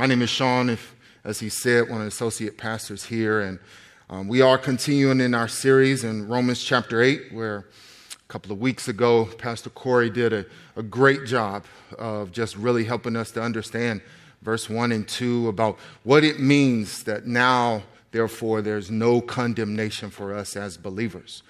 My name is Sean, if, as he said, one of the associate pastors here, and um, we are continuing in our series in Romans chapter 8, where a couple of weeks ago, Pastor Corey did a, a great job of just really helping us to understand verse 1 and 2 about what it means that now, therefore, there's no condemnation for us as believers.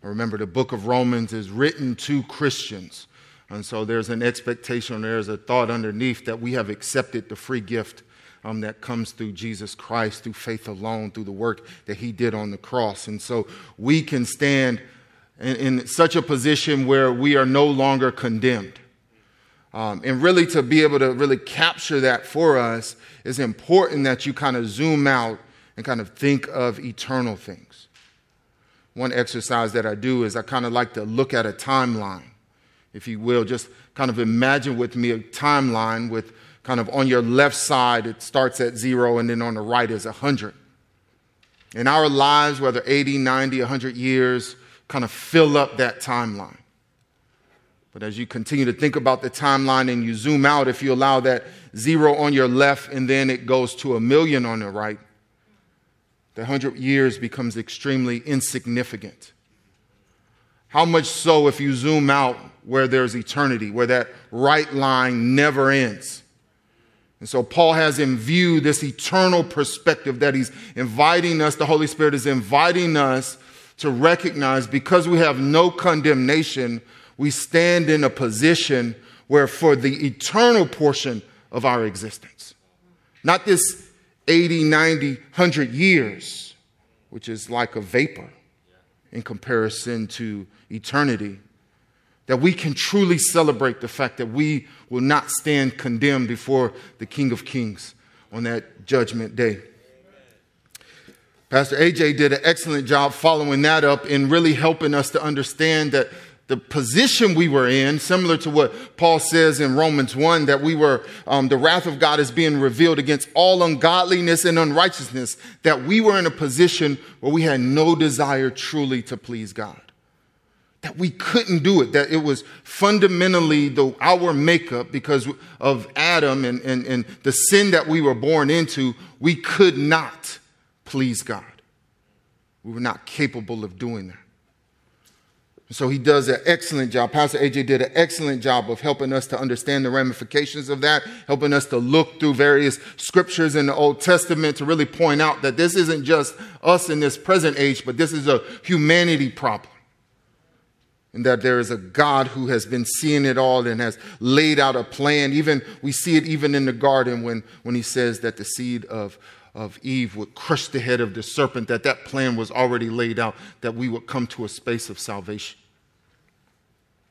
Remember, the book of Romans is written to Christians. And so there's an expectation, there's a thought underneath that we have accepted the free gift um, that comes through Jesus Christ, through faith alone, through the work that he did on the cross. And so we can stand in, in such a position where we are no longer condemned. Um, and really, to be able to really capture that for us is important that you kind of zoom out and kind of think of eternal things. One exercise that I do is I kind of like to look at a timeline, if you will. Just kind of imagine with me a timeline with kind of on your left side, it starts at zero, and then on the right is 100. In our lives, whether 80, 90, 100 years, kind of fill up that timeline. But as you continue to think about the timeline and you zoom out, if you allow that zero on your left and then it goes to a million on the right, the 100 years becomes extremely insignificant. How much so if you zoom out where there's eternity, where that right line never ends? And so Paul has in view this eternal perspective that he's inviting us, the Holy Spirit is inviting us to recognize because we have no condemnation we stand in a position where, for the eternal portion of our existence, not this 80, 90, 100 years, which is like a vapor in comparison to eternity, that we can truly celebrate the fact that we will not stand condemned before the King of Kings on that judgment day. Pastor AJ did an excellent job following that up in really helping us to understand that the position we were in, similar to what Paul says in Romans 1, that we were, um, the wrath of God is being revealed against all ungodliness and unrighteousness, that we were in a position where we had no desire truly to please God. That we couldn't do it, that it was fundamentally the, our makeup because of Adam and, and, and the sin that we were born into, we could not please God. We were not capable of doing that. So he does an excellent job. Pastor AJ did an excellent job of helping us to understand the ramifications of that, helping us to look through various scriptures in the Old Testament to really point out that this isn't just us in this present age, but this is a humanity problem. And that there is a God who has been seeing it all and has laid out a plan. Even we see it even in the garden when, when he says that the seed of, of Eve would crush the head of the serpent, that that plan was already laid out, that we would come to a space of salvation.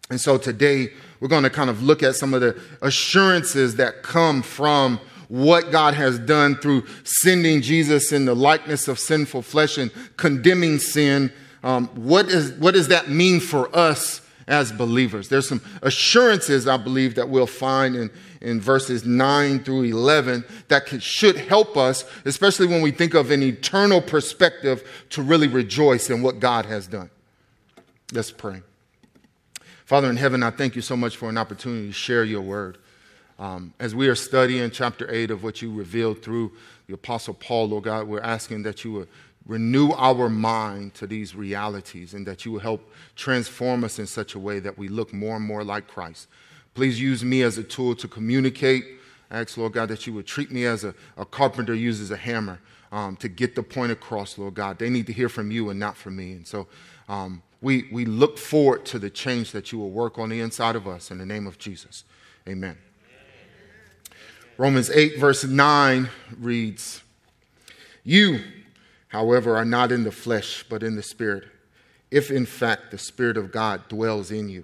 And so today we're going to kind of look at some of the assurances that come from what God has done through sending Jesus in the likeness of sinful flesh and condemning sin. Um, what, is, what does that mean for us as believers? There's some assurances, I believe, that we'll find in, in verses 9 through 11 that should help us, especially when we think of an eternal perspective, to really rejoice in what God has done. Let's pray. Father in heaven, I thank you so much for an opportunity to share your word. Um, as we are studying chapter 8 of what you revealed through the Apostle Paul, Lord God, we're asking that you would renew our mind to these realities and that you will help transform us in such a way that we look more and more like Christ. Please use me as a tool to communicate. I ask, Lord God, that you would treat me as a, a carpenter uses a hammer um, to get the point across, Lord God. They need to hear from you and not from me. And so, um, we, we look forward to the change that you will work on the inside of us in the name of Jesus. Amen. Romans 8, verse 9 reads You, however, are not in the flesh, but in the Spirit, if in fact the Spirit of God dwells in you.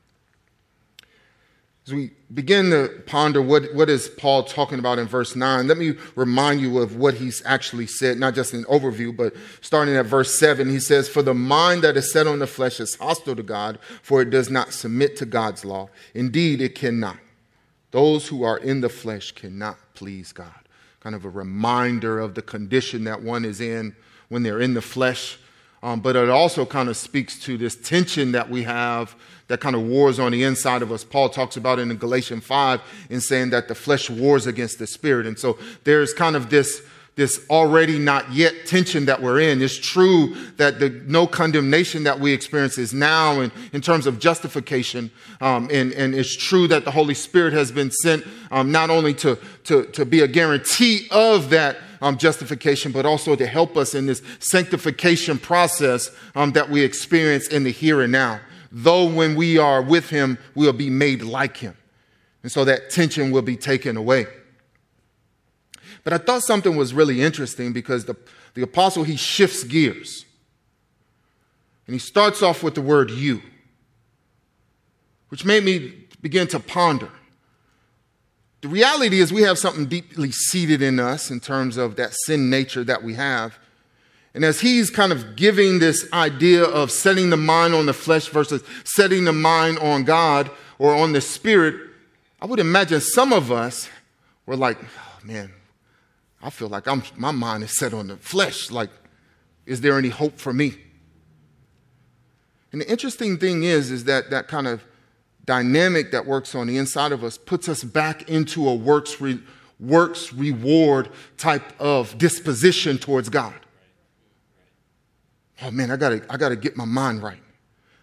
As we begin to ponder what, what is Paul talking about in verse 9, let me remind you of what he's actually said, not just an overview, but starting at verse 7, he says, For the mind that is set on the flesh is hostile to God, for it does not submit to God's law. Indeed, it cannot. Those who are in the flesh cannot please God. Kind of a reminder of the condition that one is in when they're in the flesh. Um, but it also kind of speaks to this tension that we have that kind of wars on the inside of us. Paul talks about it in Galatians 5 in saying that the flesh wars against the spirit. And so there's kind of this, this already not yet tension that we're in. It's true that the no condemnation that we experience is now in, in terms of justification. Um, and, and it's true that the Holy Spirit has been sent um, not only to, to, to be a guarantee of that um, justification, but also to help us in this sanctification process um, that we experience in the here and now though when we are with him, we'll be made like him. And so that tension will be taken away. But I thought something was really interesting because the, the apostle, he shifts gears. And he starts off with the word you, which made me begin to ponder. The reality is, we have something deeply seated in us in terms of that sin nature that we have. And as he's kind of giving this idea of setting the mind on the flesh versus setting the mind on God or on the spirit, I would imagine some of us were like, oh, man, I feel like I'm, my mind is set on the flesh. Like, is there any hope for me? And the interesting thing is, is that that kind of dynamic that works on the inside of us puts us back into a works, re, works reward type of disposition towards God oh man, I gotta, I gotta get my mind right.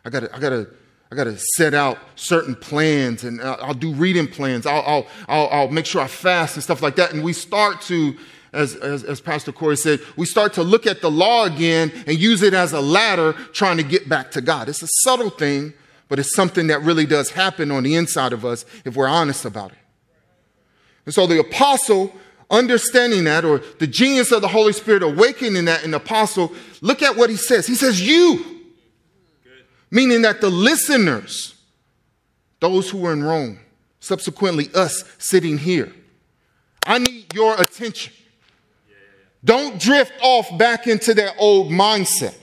I gotta, I gotta, I gotta set out certain plans and uh, I'll, do reading plans. I'll, I'll, I'll, I'll, make sure I fast and stuff like that. And we start to, as, as, as Pastor Corey said, we start to look at the law again and use it as a ladder trying to get back to God. It's a subtle thing, but it's something that really does happen on the inside of us if we're honest about it. And so the apostle understanding that or the genius of the Holy Spirit awakening that in the apostle, look at what he says. He says, You, meaning that the listeners, those who were in Rome, subsequently us sitting here, I need your attention. Don't drift off back into that old mindset.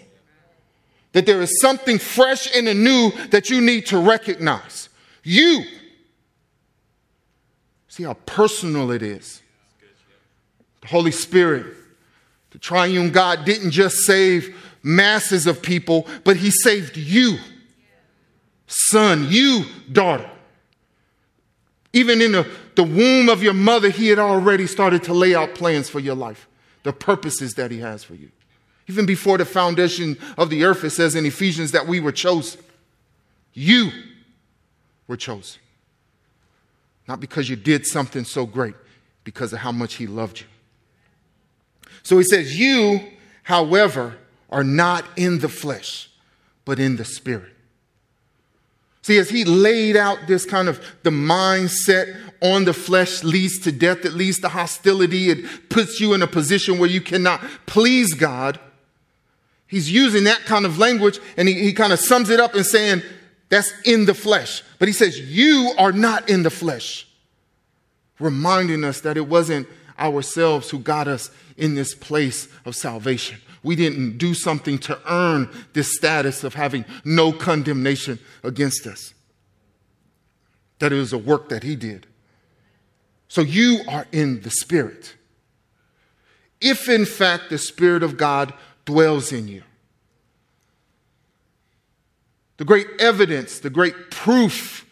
That there is something fresh and anew that you need to recognize. You. See how personal it is. The Holy Spirit, the triune God, didn't just save masses of people, but He saved you, son, you, daughter. Even in the, the womb of your mother, He had already started to lay out plans for your life, the purposes that He has for you. Even before the foundation of the earth, it says in Ephesians that we were chosen. You were chosen. Not because you did something so great, because of how much He loved you. So he says, You, however, are not in the flesh, but in the spirit. See, as he laid out this kind of the mindset on the flesh leads to death, it leads to hostility, it puts you in a position where you cannot please God. He's using that kind of language and he, he kind of sums it up in saying, that's in the flesh. But he says, You are not in the flesh, reminding us that it wasn't ourselves who got us in this place of salvation. We didn't do something to earn this status of having no condemnation against us. That it was a work that He did. So you are in the Spirit. If in fact the Spirit of God dwells in you, the great evidence, the great proof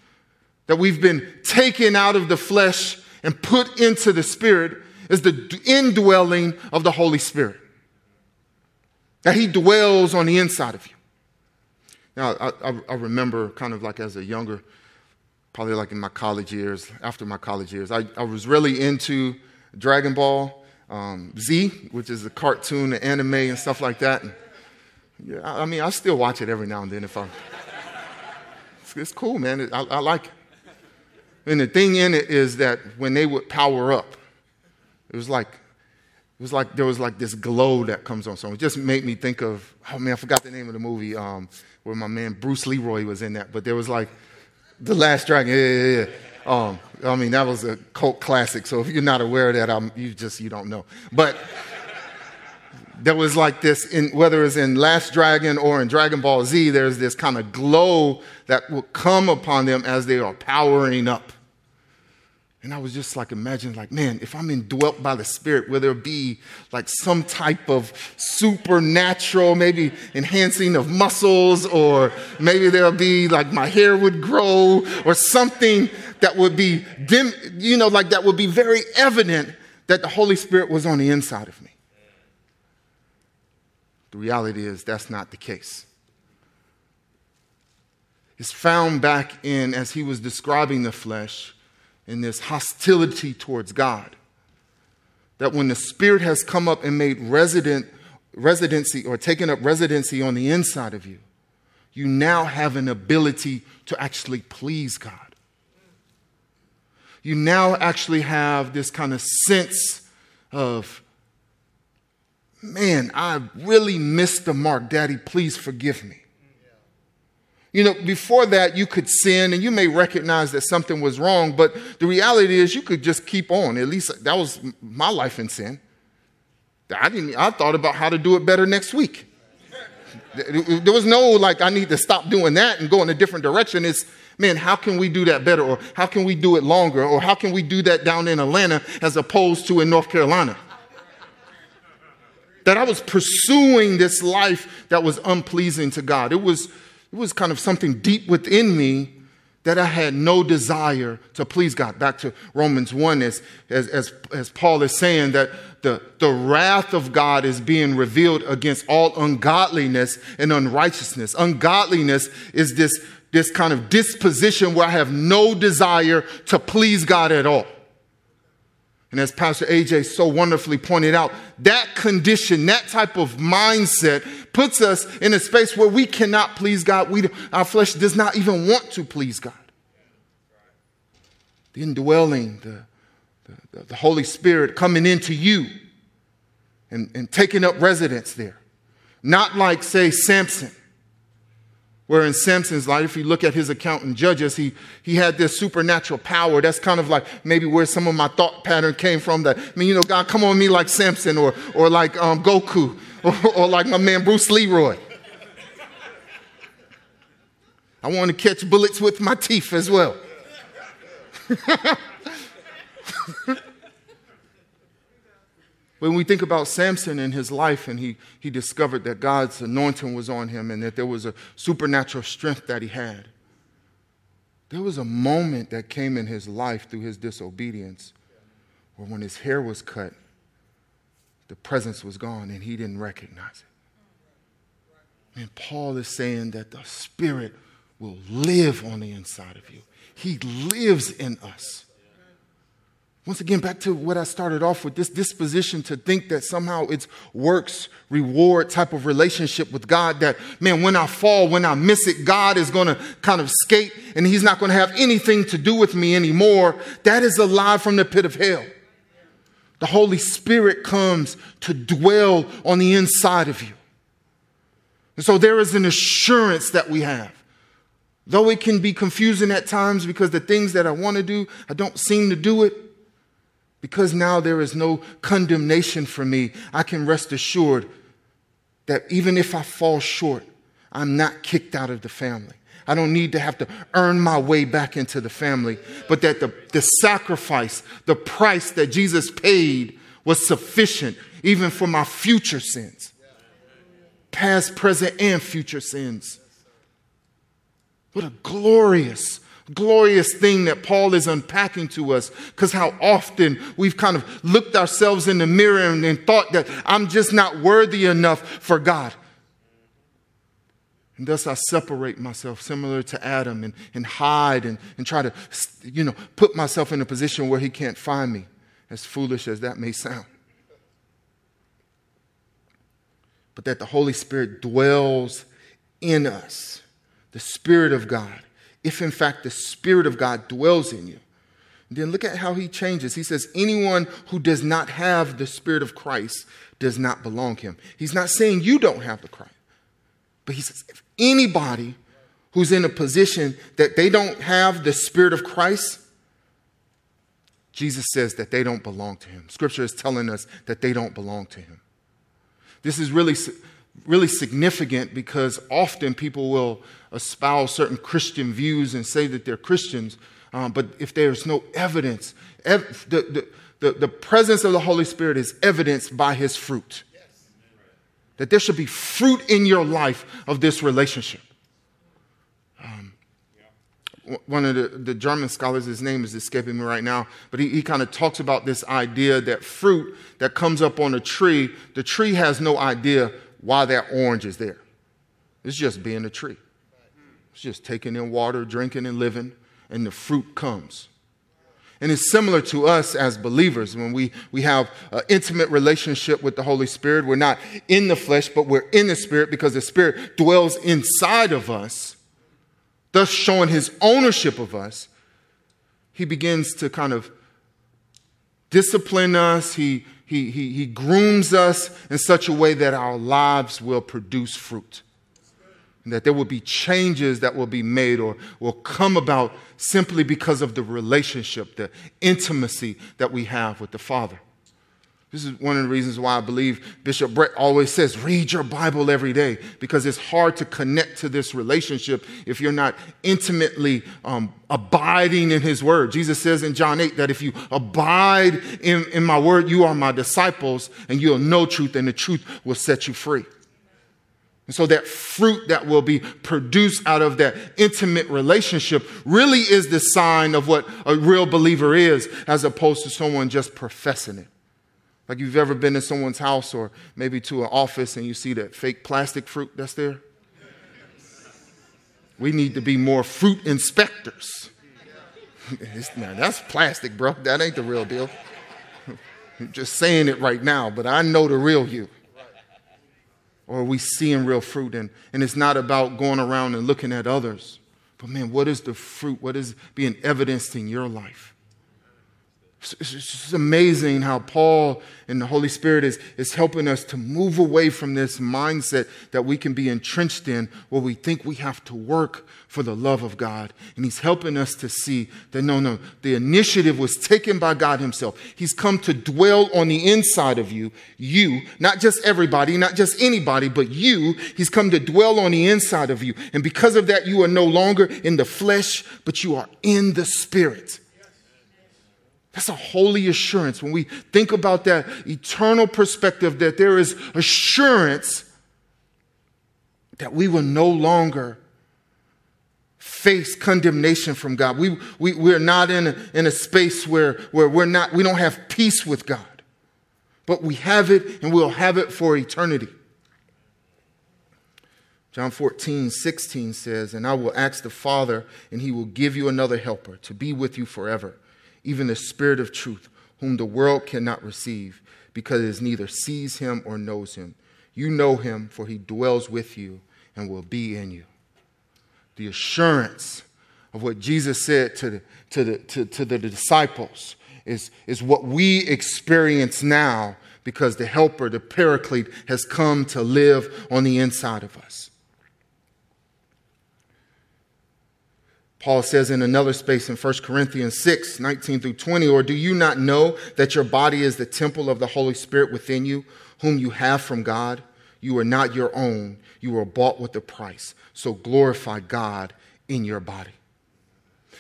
that we've been taken out of the flesh and put into the Spirit is the indwelling of the Holy Spirit. That He dwells on the inside of you. Now, I, I, I, remember kind of like as a younger, probably like in my college years, after my college years, I, I was really into Dragon Ball um, Z, which is a cartoon, the anime, and stuff like that. And, yeah, I mean, I still watch it every now and then if I. It's, it's cool, man. I, I like it. And the thing in it is that when they would power up, it was like, it was like there was like this glow that comes on. So it just made me think of, oh man, I forgot the name of the movie um, where my man Bruce Leroy was in that. But there was like The Last Dragon. Yeah, yeah, yeah. Um, I mean, that was a cult classic. So if you're not aware of that, I'm, you just you don't know. But there was like this in whether it's in Last Dragon or in Dragon Ball Z. There's this kind of glow that will come upon them as they are powering up. And I was just like, imagine, like, man, if I'm indwelt by the Spirit, will there be like some type of supernatural, maybe enhancing of muscles, or maybe there'll be like my hair would grow, or something that would be, dim, you know, like that would be very evident that the Holy Spirit was on the inside of me. The reality is that's not the case. It's found back in, as he was describing the flesh, in this hostility towards God. That when the Spirit has come up and made resident, residency or taken up residency on the inside of you, you now have an ability to actually please God. You now actually have this kind of sense of, man, I really missed the mark. Daddy, please forgive me. You know, before that, you could sin and you may recognize that something was wrong, but the reality is you could just keep on. At least that was my life in sin. I didn't, I thought about how to do it better next week. There was no like, I need to stop doing that and go in a different direction. It's, man, how can we do that better? Or how can we do it longer? Or how can we do that down in Atlanta as opposed to in North Carolina? that I was pursuing this life that was unpleasing to God. It was, it was kind of something deep within me that I had no desire to please God. Back to Romans 1, as, as, as, as, Paul is saying that the, the wrath of God is being revealed against all ungodliness and unrighteousness. Ungodliness is this, this kind of disposition where I have no desire to please God at all. And as Pastor AJ so wonderfully pointed out, that condition, that type of mindset puts us in a space where we cannot please God. We, our flesh does not even want to please God. The indwelling, the, the, the Holy Spirit coming into you and, and taking up residence there. Not like, say, Samson where in Samson's life, if you look at his account in Judges, he, he had this supernatural power. That's kind of like maybe where some of my thought pattern came from. That, I mean, you know, God, come on me like Samson or, or like um, Goku or, like my man Bruce Leroy. I want to catch bullets with my teeth as well. When we think about Samson and his life, and he, he discovered that God's anointing was on him and that there was a supernatural strength that he had, there was a moment that came in his life through his disobedience where when his hair was cut, the presence was gone and he didn't recognize it. And Paul is saying that the Spirit will live on the inside of you, He lives in us. Once again, back to what I started off with this disposition to think that somehow it's works, reward type of relationship with God. That, man, when I fall, when I miss it, God is going to kind of skate and He's not going to have anything to do with me anymore. That is a lie from the pit of hell. The Holy Spirit comes to dwell on the inside of you. And so there is an assurance that we have. Though it can be confusing at times because the things that I want to do, I don't seem to do it. Because now there is no condemnation for me, I can rest assured that even if I fall short, I'm not kicked out of the family. I don't need to have to earn my way back into the family, but that the, the sacrifice, the price that Jesus paid was sufficient even for my future sins, past, present, and future sins. What a glorious glorious thing that Paul is unpacking to us because how often we've kind of looked ourselves in the mirror and, and, thought that I'm just not worthy enough for God. And thus I separate myself similar to Adam and, and hide and, and try to, you know, put myself in a position where he can't find me, as foolish as that may sound. But that the Holy Spirit dwells in us, the Spirit of God if in fact the Spirit of God dwells in you. then look at how he changes. He says, Anyone who does not have the Spirit of Christ does not belong to him. He's not saying you don't have the Christ, but he says, if anybody who's in a position that they don't have the Spirit of Christ, Jesus says that they don't belong to him. Scripture is telling us that they don't belong to him. This is really, really significant because often people will espouse certain Christian views and say that they're Christians, um, but if there's no evidence, ev- the, the, the, the presence of the Holy Spirit is evidenced by his fruit. That there should be fruit in your life of this relationship. Um, one of the, the, German scholars, his name is escaping me right now, but he, he kind of talks about this idea that fruit that comes up on a tree, the tree has no idea why that orange is there. It's just being a tree. It's just taking in water, drinking, and living, and the fruit comes. And it's similar to us as believers when we, we have an intimate relationship with the Holy Spirit. We're not in the flesh, but we're in the Spirit because the Spirit dwells inside of us, thus showing his ownership of us. He begins to kind of discipline us, he, he, he, he grooms us in such a way that our lives will produce fruit that there will be changes that will be made or will come about simply because of the relationship, the intimacy that we have with the Father. This is one of the reasons why I believe Bishop Brett always says, read your Bible every day, because it's hard to connect to this relationship if you're not intimately um, abiding in His Word. Jesus says in John 8 that if you abide in, in my Word, you are my disciples, and you'll know truth, and the truth will set you free. And so that fruit that will be produced out of that intimate relationship really is the sign of what a real believer is, as opposed to someone just professing it. Like you've ever been in someone's house or maybe to an office and you see that fake plastic fruit that's there? We need to be more fruit inspectors. now, that's plastic, bro. That ain't the real deal. I'm just saying it right now, but I know the real you or are we seeing real fruit? And, and it's not about going around and looking at others. But man, what is the fruit? What is being evidenced in your life? It's just amazing how Paul and the Holy Spirit is, is helping us to move away from this mindset that we can be entrenched in where we think we have to work for the love of God. And He's helping us to see that no, no, the initiative was taken by God Himself. He's come to dwell on the inside of you, you, not just everybody, not just anybody, but you. He's come to dwell on the inside of you. And because of that, you are no longer in the flesh, but you are in the Spirit. That's a holy assurance. When we think about that eternal perspective, that there is assurance that we will no longer face condemnation from God. We, we, we're not in a, in a space where, where we're not, we don't have peace with God, but we have it and we'll have it for eternity. John 14, 16 says, And I will ask the Father, and he will give you another helper to be with you forever even the Spirit of truth, whom the world cannot receive, because it neither sees him or knows him. You know him, for he dwells with you and will be in you. The assurance of what Jesus said to the, to the, to, to the disciples is, is what we experience now because the helper, the paraclete, has come to live on the inside of us. Paul says in another space in 1 Corinthians 6 19 through 20, or do you not know that your body is the temple of the Holy Spirit within you, whom you have from God? You are not your own, you were bought with a price. So glorify God in your body.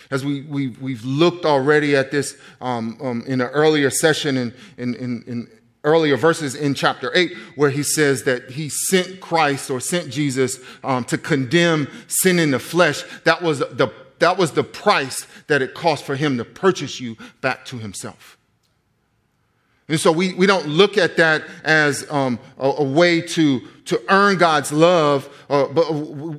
As we, we, we've looked already at this um, um, in an earlier session in, in, in, in earlier verses in chapter 8 where he says that he sent Christ or sent Jesus um, to condemn sin in the flesh. That was the that was the price that it cost for him to purchase you back to himself. And so we, we don't look at that as um, a, a, way to, to earn God's love, uh, but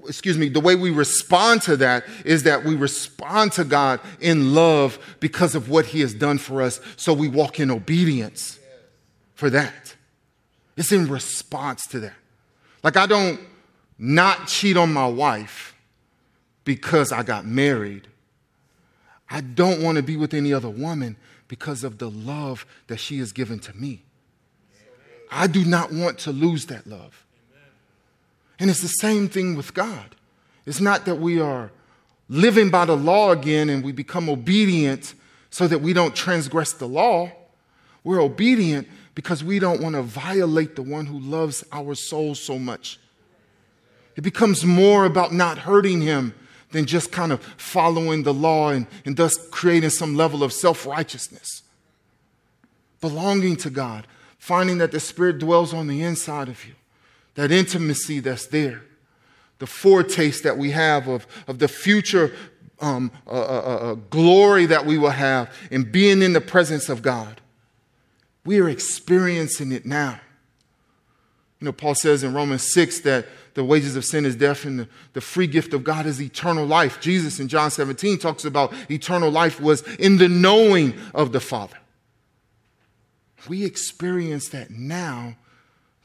excuse me, the way we respond to that is that we respond to God in love because of what He has done for us. So we walk in obedience for that. It's in response to that. Like I don't not cheat on my wife because I got married. I don't want to be with any other woman because of the love that she has given to me. I do not want to lose that love. And it's the same thing with God. It's not that we are living by the law again and we become obedient so that we don't transgress the law. We're obedient because we don't want to violate the one who loves our souls so much. It becomes more about not hurting him than just kind of following the law and, and thus creating some level of self righteousness. Belonging to God, finding that the Spirit dwells on the inside of you, that intimacy that's there, the foretaste that we have of, of the future um, uh, uh, uh, glory that we will have in being in the presence of God. We are experiencing it now. You know, Paul says in Romans 6 that the wages of sin is death and the, the free gift of God is eternal life. Jesus in John 17 talks about eternal life was in the knowing of the Father. We experience that now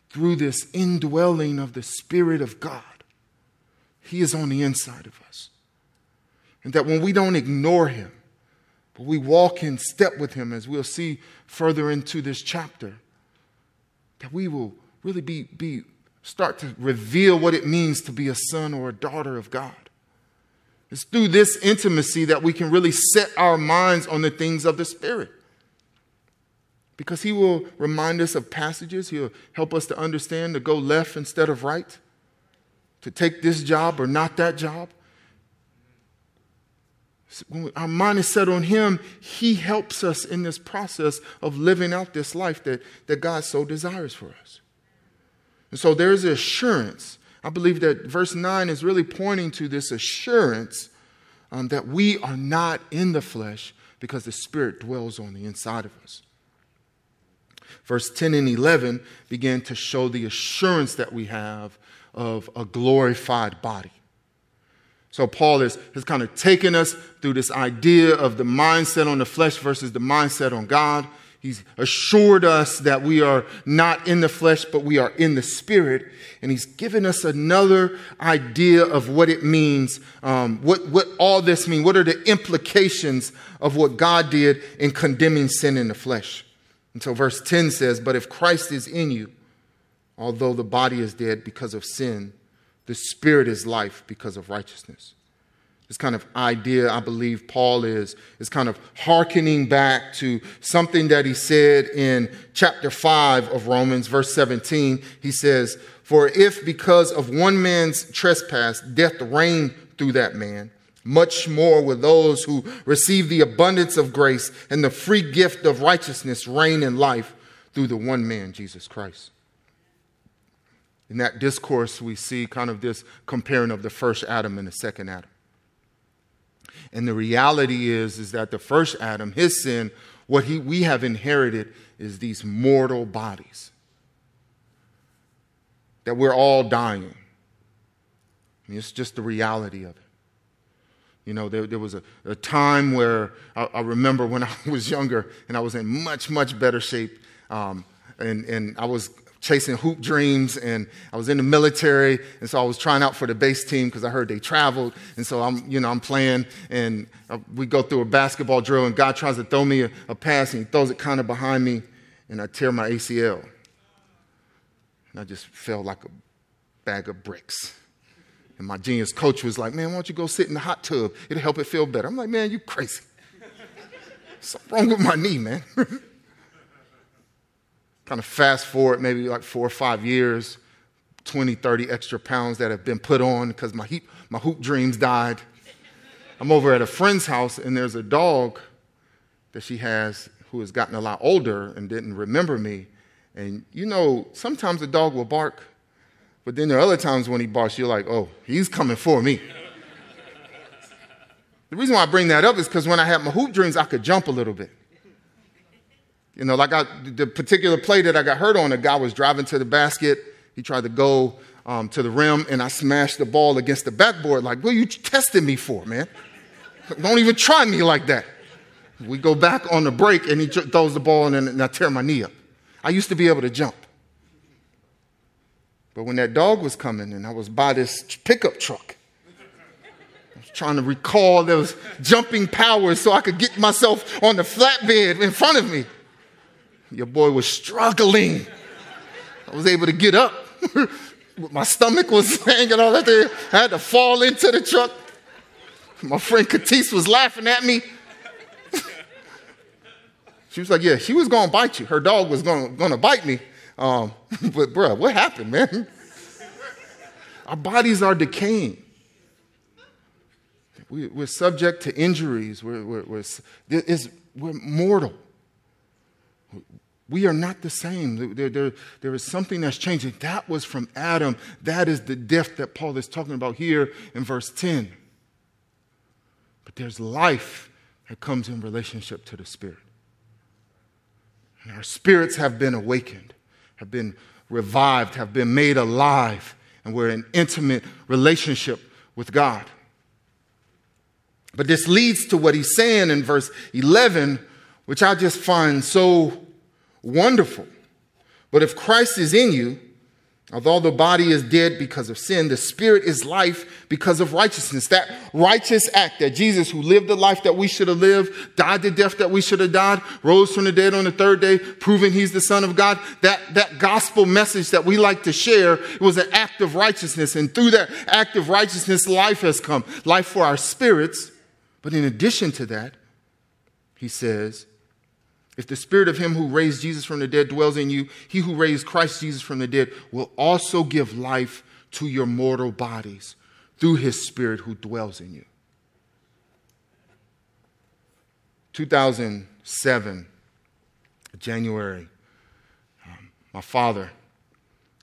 through this indwelling of the Spirit of God. He is on the inside of us. And that when we don't ignore Him, but we walk in step with Him, as we'll see further into this chapter, that we will really be, be start to reveal what it means to be a son or a daughter of God. It's through this intimacy that we can really set our minds on the things of the Spirit. Because He will remind us of passages, He'll help us to understand to go left instead of right, to take this job or not that job. When our mind is set on Him, He helps us in this process of living out this life that, that God so desires for us. And so there's assurance. I believe that verse 9 is really pointing to this assurance um, that we are not in the flesh because the Spirit dwells on the inside of us. Verse 10 and 11 begin to show the assurance that we have of a glorified body. So Paul is, has kind of taken us through this idea of the mindset on the flesh versus the mindset on God. He's assured us that we are not in the flesh, but we are in the spirit. And he's given us another idea of what it means, um, what, what all this means. What are the implications of what God did in condemning sin in the flesh? And so verse 10 says, But if Christ is in you, although the body is dead because of sin, the spirit is life because of righteousness. This kind of idea, I believe Paul is, is kind of hearkening back to something that he said in chapter 5 of Romans, verse 17. He says, For if because of one man's trespass death reigned through that man, much more will those who receive the abundance of grace and the free gift of righteousness reign in life through the one man, Jesus Christ. In that discourse, we see kind of this comparing of the first Adam and the second Adam. And the reality is, is that the first Adam, his sin, what he, we have inherited is these mortal bodies. That we're all dying. I mean, it's just the reality of it. You know, there, there was a, a time where I, I, remember when I was younger and I was in much, much better shape. Um, and, and I was chasing hoop dreams and I was in the military and so I was trying out for the base team because I heard they traveled and so I'm you know I'm playing and uh, we go through a basketball drill and God tries to throw me a, a pass and he throws it kind of behind me and I tear my ACL and I just felt like a bag of bricks. And my genius coach was like man why don't you go sit in the hot tub? It'll help it feel better. I'm like man you crazy. Something wrong with my knee man kind of fast forward maybe like four or five years, 20, 30 extra pounds that have been put on because my, my hoop dreams died. I'm over at a friend's house and there's a dog that she has who has gotten a lot older and didn't remember me. And you know, sometimes the dog will bark, but then there are other times when he barks, you're like, oh, he's coming for me. the reason why I bring that up is because when I had my hoop dreams, I could jump a little bit. You know, like I, the particular play that I got hurt on, a guy was driving to the basket. He tried to go um, to the rim, and I smashed the ball against the backboard. Like, what are you testing me for, man? Don't even try me like that. We go back on the break, and he throws the ball, and, and I tear my knee up. I used to be able to jump. But when that dog was coming, and I was by this pickup truck, I was trying to recall those jumping powers so I could get myself on the flatbed in front of me. Your boy was struggling. I was able to get up. My stomach was hanging all that there. I had to fall into the truck. My friend Katis was laughing at me. She was like, Yeah, she was going to bite you. Her dog was going to bite me. Um, but, bruh, what happened, man? Our bodies are decaying. We, are subject to injuries. We're, we're, we're, we're mortal. We are not the same. There, there, there is something that's changing. That was from Adam. That is the death that Paul is talking about here in verse 10. But there's life that comes in relationship to the Spirit. And our spirits have been awakened, have been revived, have been made alive, and we're in intimate relationship with God. But this leads to what he's saying in verse 11, which I just find so Wonderful. But if Christ is in you, although the body is dead because of sin, the spirit is life because of righteousness. That righteous act that Jesus, who lived the life that we should have lived, died the death that we should have died, rose from the dead on the third day, proving he's the Son of God, that, that gospel message that we like to share, it was an act of righteousness. And through that act of righteousness, life has come. Life for our spirits. But in addition to that, he says, if the spirit of him who raised Jesus from the dead dwells in you, he who raised Christ Jesus from the dead will also give life to your mortal bodies through his spirit who dwells in you. 2007, January, um, my father,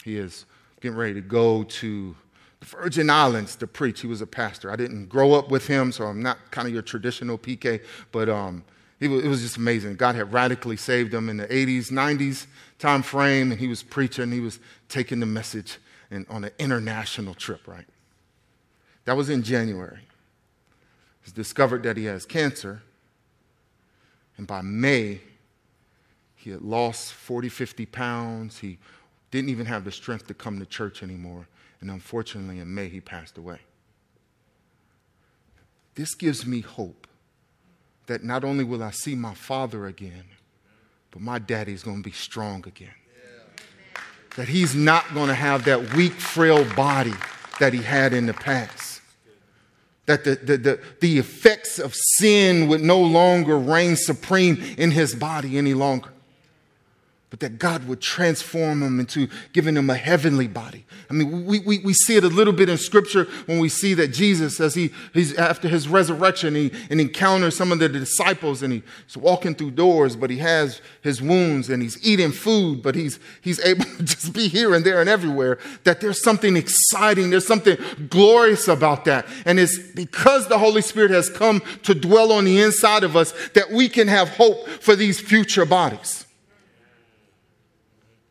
he is getting ready to go to the Virgin Islands to preach. He was a pastor. I didn't grow up with him, so I'm not kind of your traditional PK, but um, it was just amazing. God had radically saved him in the 80s, 90s time frame, and he was preaching. He was taking the message in, on an international trip, right? That was in January. It's discovered that he has cancer, and by May, he had lost 40, 50 pounds. He didn't even have the strength to come to church anymore. And unfortunately, in May, he passed away. This gives me hope that not only will I see my father again, but my daddy's going to be strong again. That he's not going to have that weak, frail body that he had in the past. That the, the, the, the effects of sin would no longer reign supreme in his body any longer but that God would transform him into giving him a heavenly body. I mean, we, we, we see it a little bit in scripture when we see that Jesus, as he, he's after his resurrection, he and encounters some of the disciples and he's walking through doors, but he has his wounds and he's eating food, but he's, he's able to just be here and there and everywhere. That there's something exciting, there's something glorious about that. And it's because the Holy Spirit has come to dwell on the inside of us that we can have hope for these future bodies.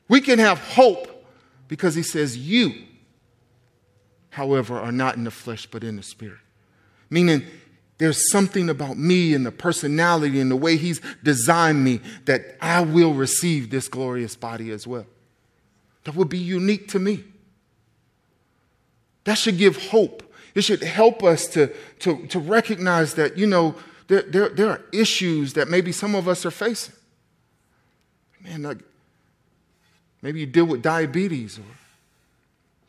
We can have hope because he says, You, however, are not in the flesh but in the spirit. Meaning, there's something about me and the personality and the way he's designed me that I will receive this glorious body as well. That will be unique to me. That should give hope. It should help us to, to, to recognize that, you know, there, there, there are issues that maybe some of us are facing. Man, like, Maybe you deal with diabetes or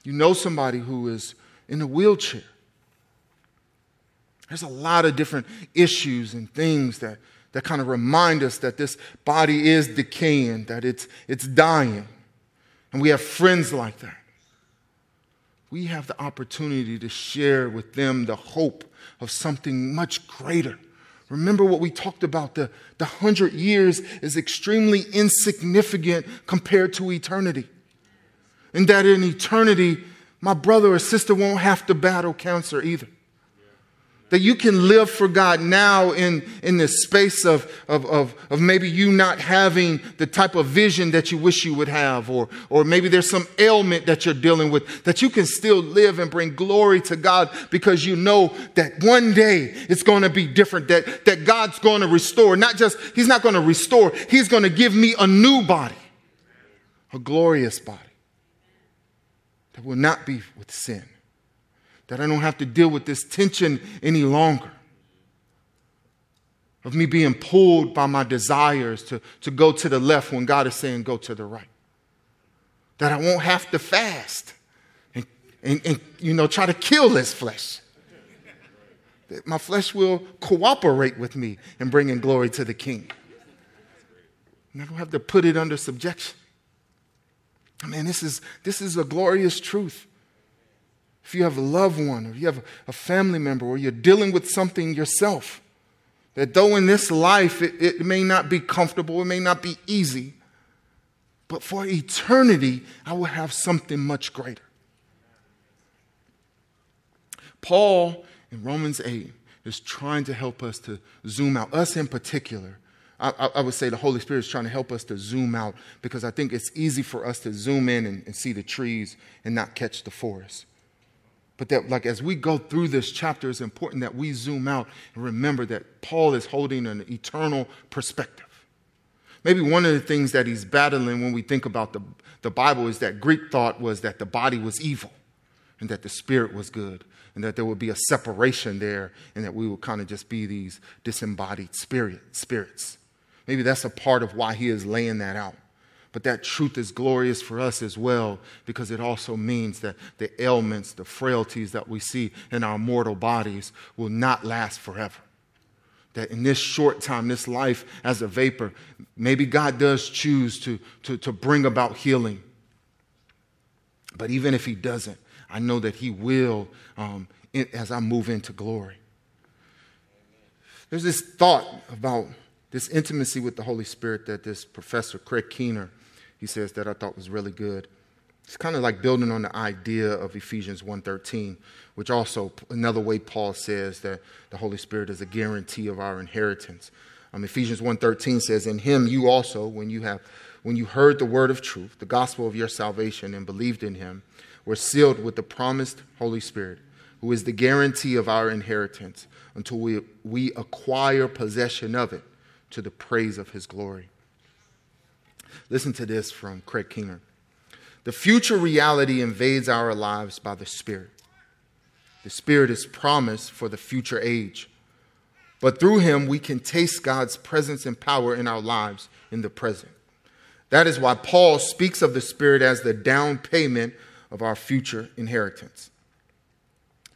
you know somebody who is in a wheelchair. There's a lot of different issues and things that, that kind of remind us that this body is decaying, that it's, it's dying. And we have friends like that. We have the opportunity to share with them the hope of something much greater Remember what we talked about the, the hundred years is extremely insignificant compared to eternity. And that in eternity, my brother or sister won't have to battle cancer either. That you can live for God now in, in the space of, of, of, of, maybe you not having the type of vision that you wish you would have, or, or maybe there's some ailment that you're dealing with, that you can still live and bring glory to God because you know that one day it's going to be different, that, that God's going to restore. Not just, He's not going to restore, He's going to give me a new body, a glorious body that will not be with sin that I don't have to deal with this tension any longer of me being pulled by my desires to, to go to the left when God is saying go to the right. That I won't have to fast and, and, and you know, try to kill this flesh. That my flesh will cooperate with me in bringing glory to the King. And I don't have to put it under subjection. I mean, this is, this is a glorious truth. If you have a loved one, or you have a family member, or you're dealing with something yourself, that though in this life it, it may not be comfortable, it may not be easy, but for eternity, I will have something much greater. Paul in Romans 8 is trying to help us to zoom out, us in particular. I, I, would say the Holy Spirit is trying to help us to zoom out because I think it's easy for us to zoom in and, and see the trees and not catch the forest. But that, like, as we go through this chapter, it's important that we zoom out and remember that Paul is holding an eternal perspective. Maybe one of the things that he's battling when we think about the, the Bible is that Greek thought was that the body was evil and that the spirit was good and that there would be a separation there and that we would kind of just be these disembodied spirit, spirits. Maybe that's a part of why he is laying that out. But that truth is glorious for us as well because it also means that the ailments, the frailties that we see in our mortal bodies will not last forever. That in this short time, this life as a vapor, maybe God does choose to, to, to bring about healing. But even if He doesn't, I know that He will um, in, as I move into glory. There's this thought about this intimacy with the Holy Spirit that this professor, Craig Keener, he says that I thought was really good. It's kind of like building on the idea of Ephesians 1:13, which also another way Paul says that the Holy Spirit is a guarantee of our inheritance. Um, Ephesians 1:13 says, "In him you also, when you have when you heard the word of truth, the gospel of your salvation, and believed in him, were sealed with the promised Holy Spirit, who is the guarantee of our inheritance until we, we acquire possession of it to the praise of his glory. Listen to this from Craig Keener. The future reality invades our lives by the Spirit. The Spirit is promised for the future age. But through him, we can taste God's presence and power in our lives in the present. That is why Paul speaks of the Spirit as the down payment of our future inheritance.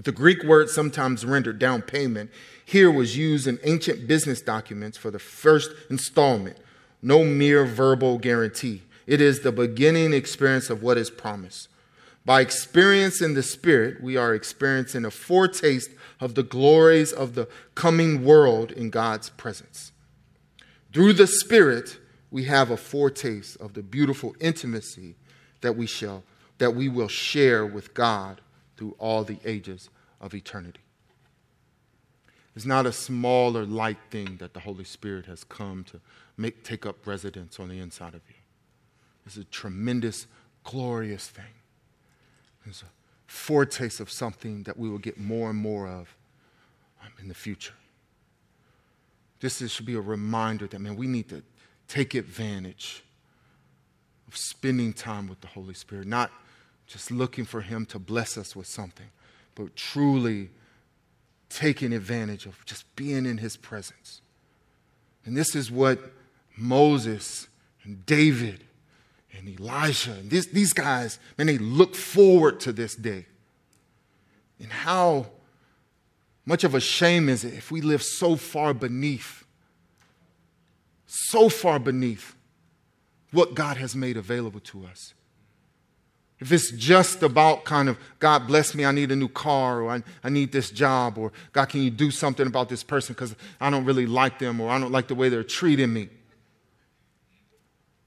The Greek word, sometimes rendered down payment, here was used in ancient business documents for the first installment, no mere verbal guarantee. It is the beginning experience of what is promised. By experiencing the Spirit, we are experiencing a foretaste of the glories of the coming world in God's presence. Through the Spirit, we have a foretaste of the beautiful intimacy that we shall that we will share with God through all the ages of eternity. It's not a small or light thing that the Holy Spirit has come to make, take up residence on the inside of you. It's a tremendous, glorious thing. It's a foretaste of something that we will get more and more of um, in the future. This is, should be a reminder that, man, we need to take advantage of spending time with the Holy Spirit, not just looking for Him to bless us with something, but truly taking advantage of just being in His presence. And this is what Moses and David and Elijah and this, these guys, man, they look forward to this day. And how much of a shame is it if we live so far beneath, so far beneath what God has made available to us? If it's just about kind of, God bless me, I need a new car, or I, I need this job, or God, can you do something about this person because I don't really like them, or I don't like the way they're treating me.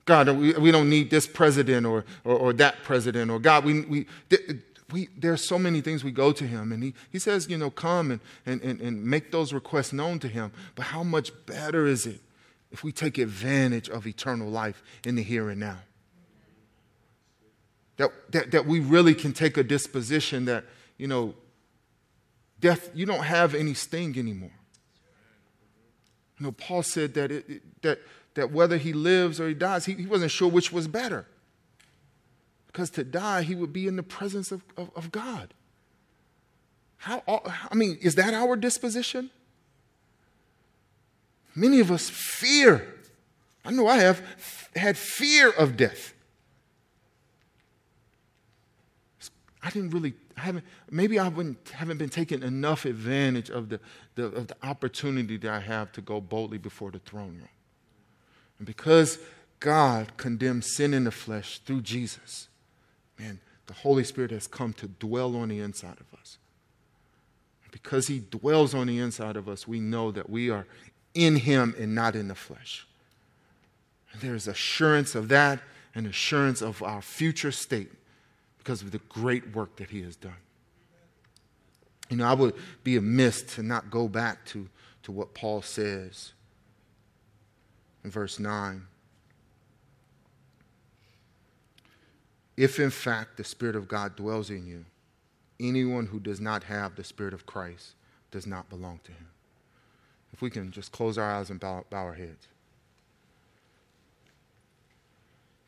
God, we, we don't need this president or, or, or that president, or God, we, we, we, there are so many things we go to him, and he, he says, you know, come and, and, and, and make those requests known to him. But how much better is it if we take advantage of eternal life in the here and now? That, that, that we really can take a disposition that, you know, death, you don't have any sting anymore. You know, Paul said that, it, it, that, that whether he lives or he dies, he, he wasn't sure which was better. Because to die, he would be in the presence of, of, of God. How, I mean, is that our disposition? Many of us fear. I know I have had fear of death. I didn't really, I haven't, maybe I haven't been taking enough advantage of the, the, of the opportunity that I have to go boldly before the throne room. And because God condemned sin in the flesh through Jesus, man, the Holy Spirit has come to dwell on the inside of us. Because He dwells on the inside of us, we know that we are in Him and not in the flesh. And there's assurance of that and assurance of our future state because of the great work that He has done. You know, I would be amiss to not go back to, to what Paul says in verse 9. If in fact the Spirit of God dwells in you, anyone who does not have the Spirit of Christ does not belong to him. If we can just close our eyes and bow, bow our heads.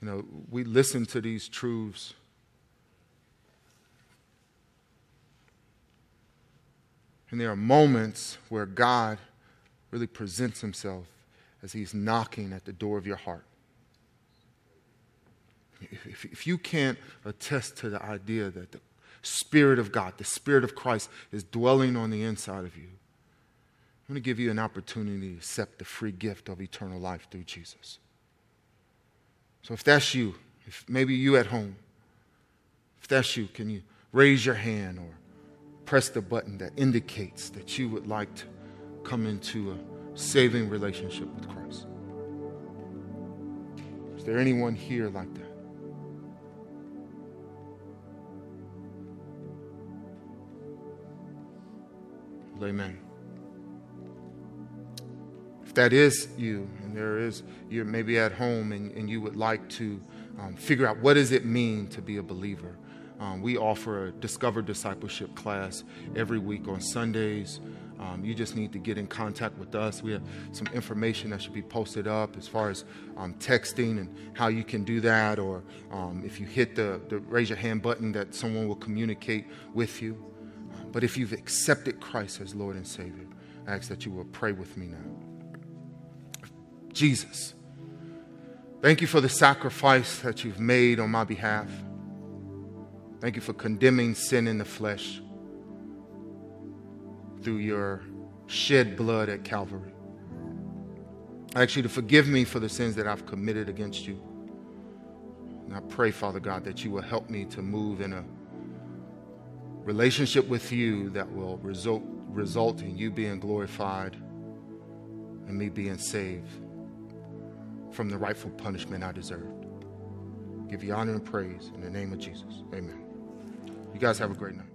You know, we listen to these truths. And there are moments where God really presents himself as he's knocking at the door of your heart. If, if you can't attest to the idea that the Spirit of God, the Spirit of Christ, is dwelling on the inside of you, I'm going to give you an opportunity to accept the free gift of eternal life through Jesus. So if that's you, if maybe you at home, if that's you, can you raise your hand or press the button that indicates that you would like to come into a saving relationship with Christ? Is there anyone here like that? Amen. If that is you, and there is, you're maybe at home and, and you would like to um, figure out what does it mean to be a believer, um, we offer a Discover Discipleship class every week on Sundays. Um, you just need to get in contact with us. We have some information that should be posted up as far as um, texting and how you can do that, or um, if you hit the, the raise your hand button, that someone will communicate with you. But if you've accepted Christ as Lord and Savior, I ask that you will pray with me now. Jesus, thank you for the sacrifice that you've made on my behalf. Thank you for condemning sin in the flesh through your shed blood at Calvary. I ask you to forgive me for the sins that I've committed against you. And I pray, Father God, that you will help me to move in a relationship with you that will result, result in you being glorified and me being saved from the rightful punishment I deserved. Give you honor and praise in the name of Jesus. Amen. You guys have a great night.